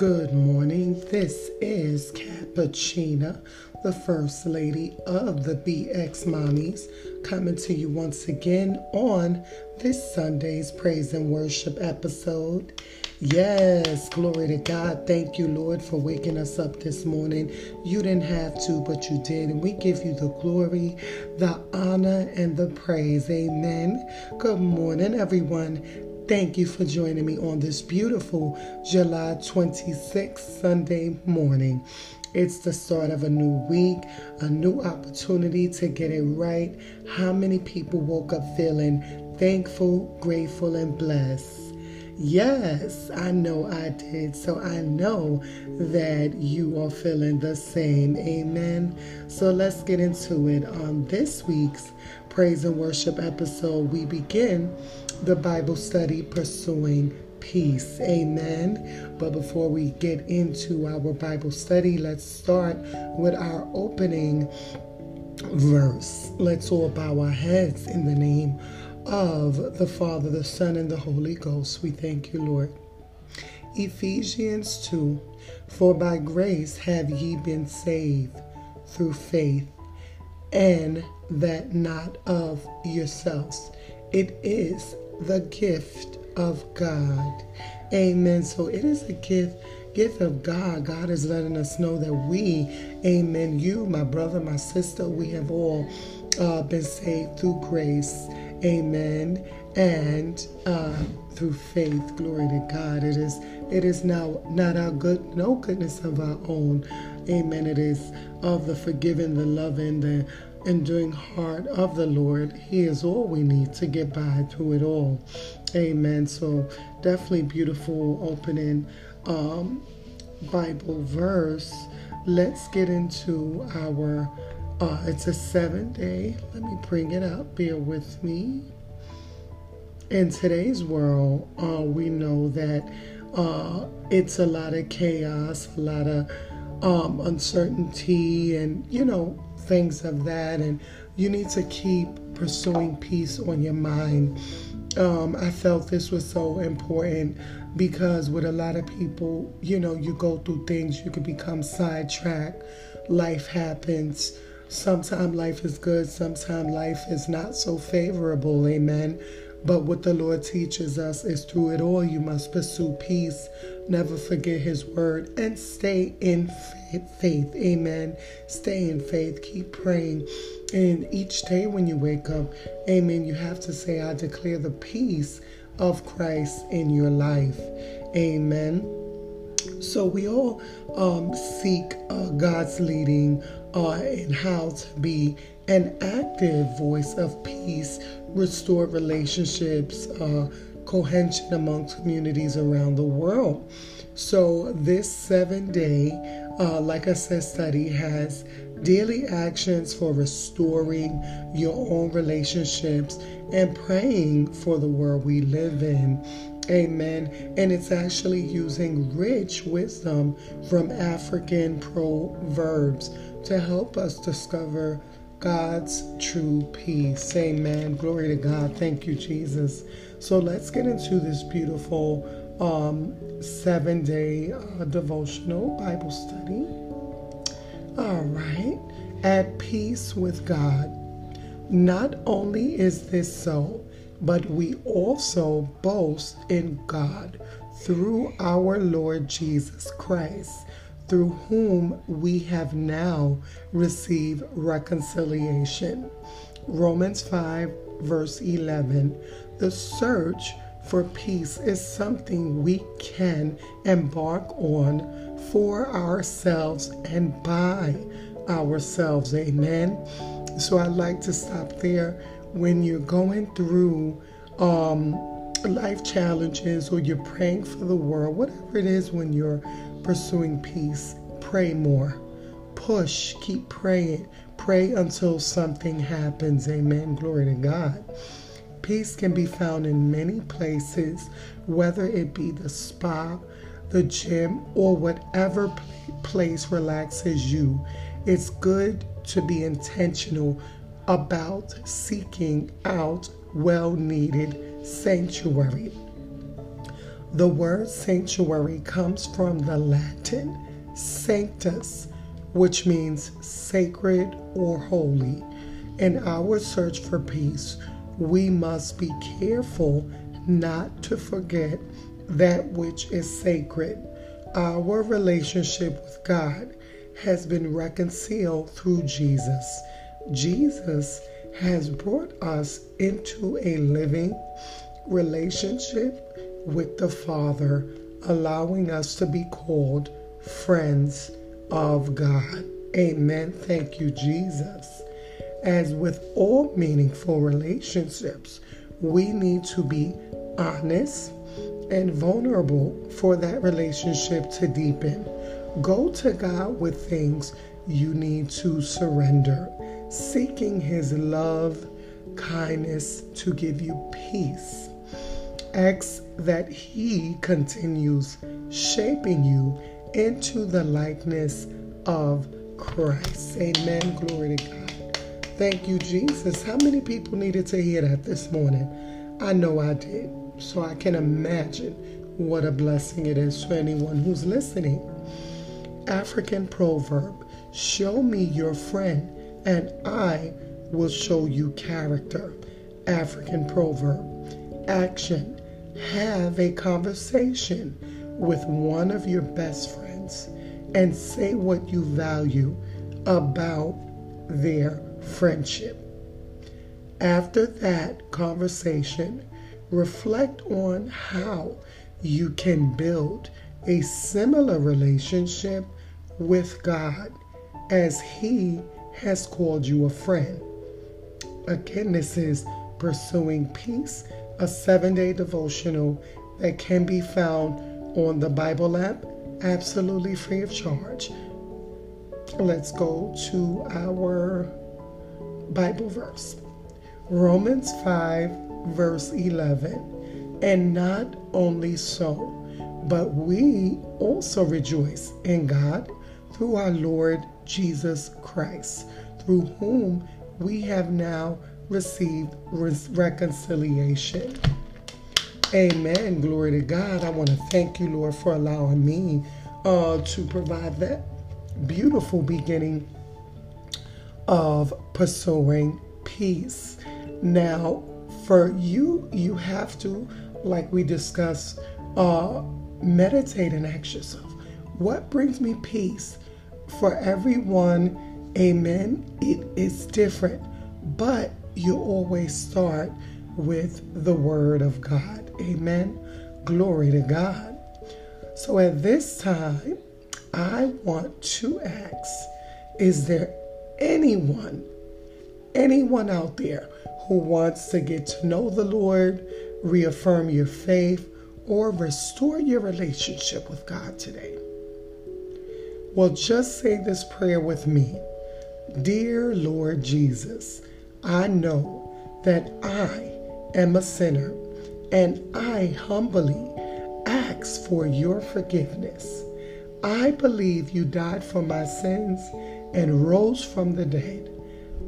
Good morning. This is Cappuccina, the First Lady of the BX Mommies, coming to you once again on this Sunday's Praise and Worship episode. Yes, glory to God. Thank you, Lord, for waking us up this morning. You didn't have to, but you did. And we give you the glory, the honor, and the praise. Amen. Good morning, everyone. Thank you for joining me on this beautiful July 26th Sunday morning. It's the start of a new week, a new opportunity to get it right. How many people woke up feeling thankful, grateful, and blessed? Yes, I know I did. So I know that you are feeling the same. Amen. So let's get into it. On this week's praise and worship episode, we begin the Bible study Pursuing Peace. Amen. But before we get into our Bible study, let's start with our opening verse. Let's all bow our heads in the name of the Father, the Son, and the Holy Ghost. We thank you, Lord. Ephesians 2 For by grace have ye been saved through faith, and that not of yourselves. It is the gift of God. Amen. So it is a gift gift of God. God is letting us know that we, amen, you, my brother, my sister, we have all uh, been saved through grace. Amen. And uh, through faith. Glory to God. It is it is now not our good no goodness of our own. Amen. It is of the forgiving, the loving, the enduring heart of the Lord. He is all we need to get by through it all. Amen. So definitely beautiful opening um, Bible verse. Let's get into our. Uh, it's a seven day. Let me bring it up. Bear with me. In today's world, uh, we know that uh, it's a lot of chaos, a lot of um, uncertainty, and you know things of that. And you need to keep pursuing peace on your mind. Um, I felt this was so important because with a lot of people, you know, you go through things, you could become sidetracked. Life happens. Sometimes life is good, sometimes life is not so favorable. Amen. But what the Lord teaches us is through it all, you must pursue peace, never forget His word, and stay in faith. Amen. Stay in faith. Keep praying. And each day when you wake up, amen, you have to say, I declare the peace of Christ in your life. Amen. So we all um, seek uh, God's leading uh, in how to be an active voice of peace, restore relationships, uh, cohesion among communities around the world. So this seven day, uh, like I said, study has daily actions for restoring your own relationships and praying for the world we live in. Amen. And it's actually using rich wisdom from African proverbs to help us discover God's true peace. Amen. Glory to God. Thank you, Jesus. So let's get into this beautiful um, seven day uh, devotional Bible study. All right. At peace with God. Not only is this so, but we also boast in God through our Lord Jesus Christ through whom we have now received reconciliation. Romans 5, verse 11. The search for peace is something we can embark on for ourselves and by ourselves. Amen. So I'd like to stop there. When you're going through um, life challenges or you're praying for the world, whatever it is, when you're pursuing peace, pray more. Push, keep praying. Pray until something happens. Amen. Glory to God. Peace can be found in many places, whether it be the spa, the gym, or whatever place relaxes you. It's good to be intentional about seeking out well needed sanctuary. The word sanctuary comes from the Latin sanctus, which means sacred or holy. In our search for peace, we must be careful not to forget that which is sacred. Our relationship with God has been reconciled through Jesus. Jesus has brought us into a living relationship with the Father, allowing us to be called friends of God. Amen. Thank you, Jesus. As with all meaningful relationships, we need to be honest and vulnerable for that relationship to deepen. Go to God with things you need to surrender, seeking His love, kindness to give you peace. Ask that He continues shaping you into the likeness of Christ. Amen. Glory to God. Thank you, Jesus. How many people needed to hear that this morning? I know I did. So I can imagine what a blessing it is for anyone who's listening. African proverb Show me your friend, and I will show you character. African proverb. Action Have a conversation with one of your best friends and say what you value about their friendship. After that conversation, reflect on how you can build a similar relationship with God as He has called you a friend. Again, this is Pursuing Peace, a seven day devotional that can be found on the Bible app absolutely free of charge. Let's go to our Bible verse. Romans 5, verse 11. And not only so, but we also rejoice in God through our Lord Jesus Christ, through whom we have now received reconciliation. Amen. Glory to God. I want to thank you, Lord, for allowing me uh, to provide that beautiful beginning of pursuing peace. Now, for you, you have to, like we discussed, uh, meditate and ask yourself, what brings me peace? For everyone, amen, it is different, but you always start with the Word of God. Amen. Glory to God. So at this time, I want to ask Is there anyone, anyone out there who wants to get to know the Lord, reaffirm your faith, or restore your relationship with God today? Well, just say this prayer with me Dear Lord Jesus, I know that I am a sinner and I humbly ask for your forgiveness. I believe you died for my sins and rose from the dead.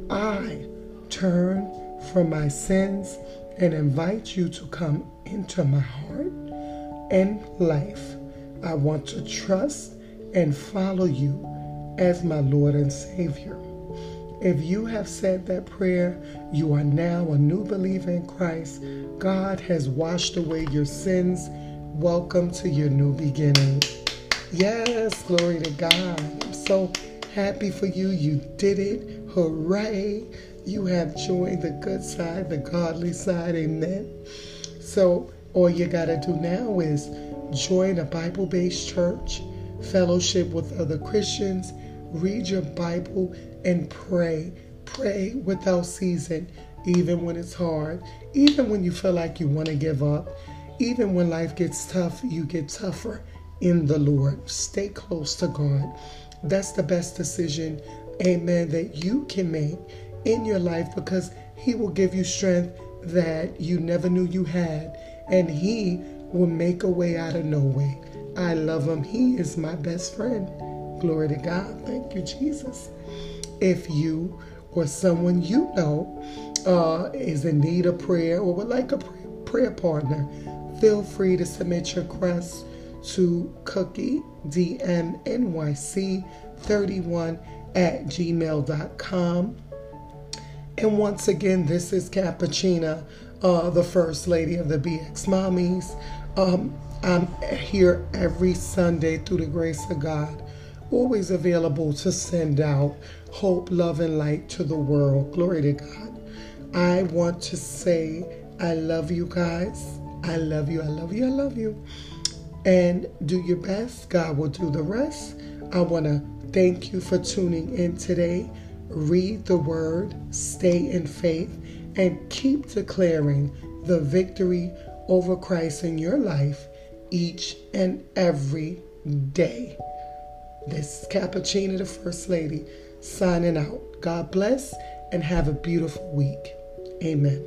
I turn from my sins and invite you to come into my heart and life. I want to trust and follow you as my Lord and Savior. If you have said that prayer, you are now a new believer in Christ. God has washed away your sins. Welcome to your new beginning. Yes, glory to God. I'm so happy for you. You did it. Hooray. You have joined the good side, the godly side. Amen. So, all you got to do now is join a Bible based church, fellowship with other Christians, read your Bible, and pray. Pray without ceasing, even when it's hard, even when you feel like you want to give up, even when life gets tough, you get tougher in the Lord. Stay close to God. That's the best decision, amen, that you can make in your life because He will give you strength that you never knew you had, and He will make a way out of no way. I love Him. He is my best friend. Glory to God. Thank you, Jesus if you or someone you know uh, is in need of prayer or would like a prayer partner, feel free to submit your request to cookie dmnyc31 at gmail.com. And once again, this is Cappuccina, uh, the First Lady of the BX Mommies. Um, I'm here every Sunday through the grace of God, always available to send out hope, love, and light to the world. Glory to God. I want to say, I love you guys. I love you. I love you. I love you. And do your best. God will do the rest. I want to thank you for tuning in today read the word, stay in faith, and keep declaring the victory over Christ in your life each and every day. This Cappuccino, the First Lady, signing out. God bless and have a beautiful week. Amen.